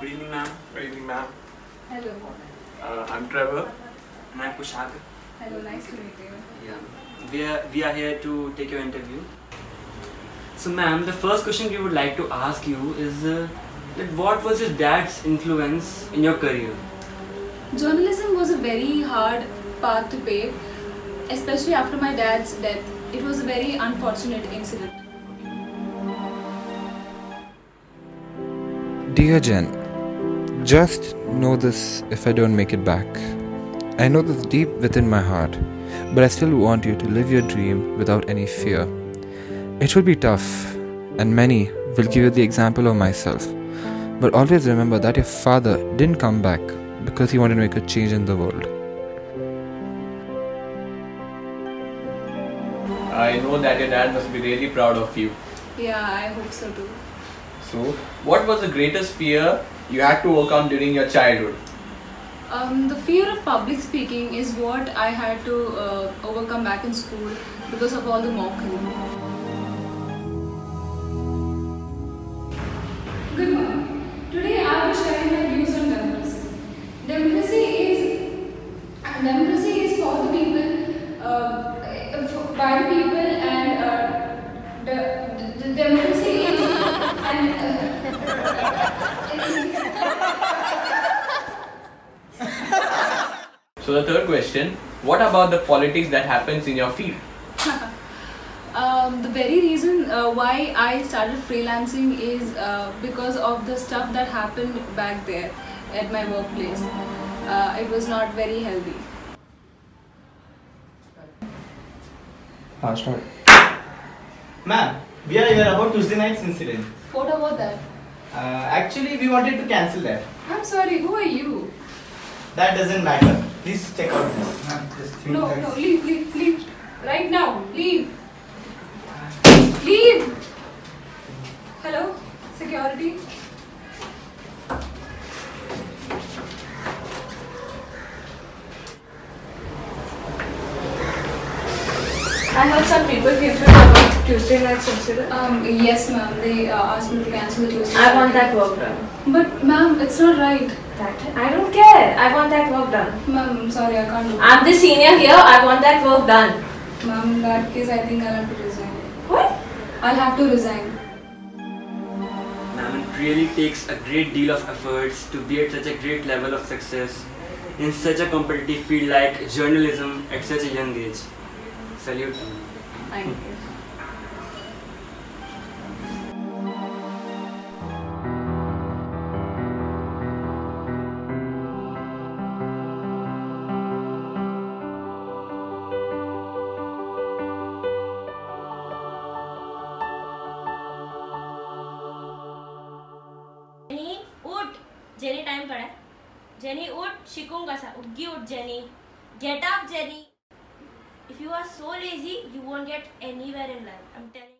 ma'am. Good evening, ma'am. Hello. Uh, I'm Trevor. And I'm Kushag. Hello, nice to meet you. Yeah. We are, we are here to take your interview. So, ma'am, the first question we would like to ask you is uh, that what was your dad's influence in your career? Journalism was a very hard path to pave, especially after my dad's death. It was a very unfortunate incident. Dear Jen, just know this if I don't make it back. I know this deep within my heart, but I still want you to live your dream without any fear. It will be tough, and many will give you the example of myself. But always remember that your father didn't come back because he wanted to make a change in the world. I know that your dad must be really proud of you. Yeah, I hope so too. So, what was the greatest fear you had to overcome during your childhood? Um, the fear of public speaking is what I had to uh, overcome back in school because of all the mockery. So, the third question What about the politics that happens in your field? Um, the very reason uh, why I started freelancing is uh, because of the stuff that happened back there at my workplace. Uh, it was not very healthy. Start. Ma'am, we are here about Tuesday night's incident. What about that? Uh, actually, we wanted to cancel that. I'm sorry, who are you? That doesn't matter. Please check out this. Ma'am, just think No, no, leave, leave, leave. Right now, leave. Leave! Hello? Security? I heard some people came to talk about Tuesday night's incident. Um, yes, ma'am. They uh, asked me to cancel the Tuesday. I want that work done. But, ma'am, it's not right. That I don't care. I want that work done. Ma'am, I'm sorry, I can't do it. I'm the senior here. I want that work done. Ma'am, in that case, I think I'll have to resign. What? I'll have to resign. Ma'am, it really takes a great deal of efforts to be at such a great level of success in such a competitive field like journalism at such a young age. Salute to you. Thank you. Jenny time पड़ा है। Jenny उठ शिकूँगा सा उगी उठ, Jenny. Get up Jenny. If you are so lazy you won't get anywhere in life I am telling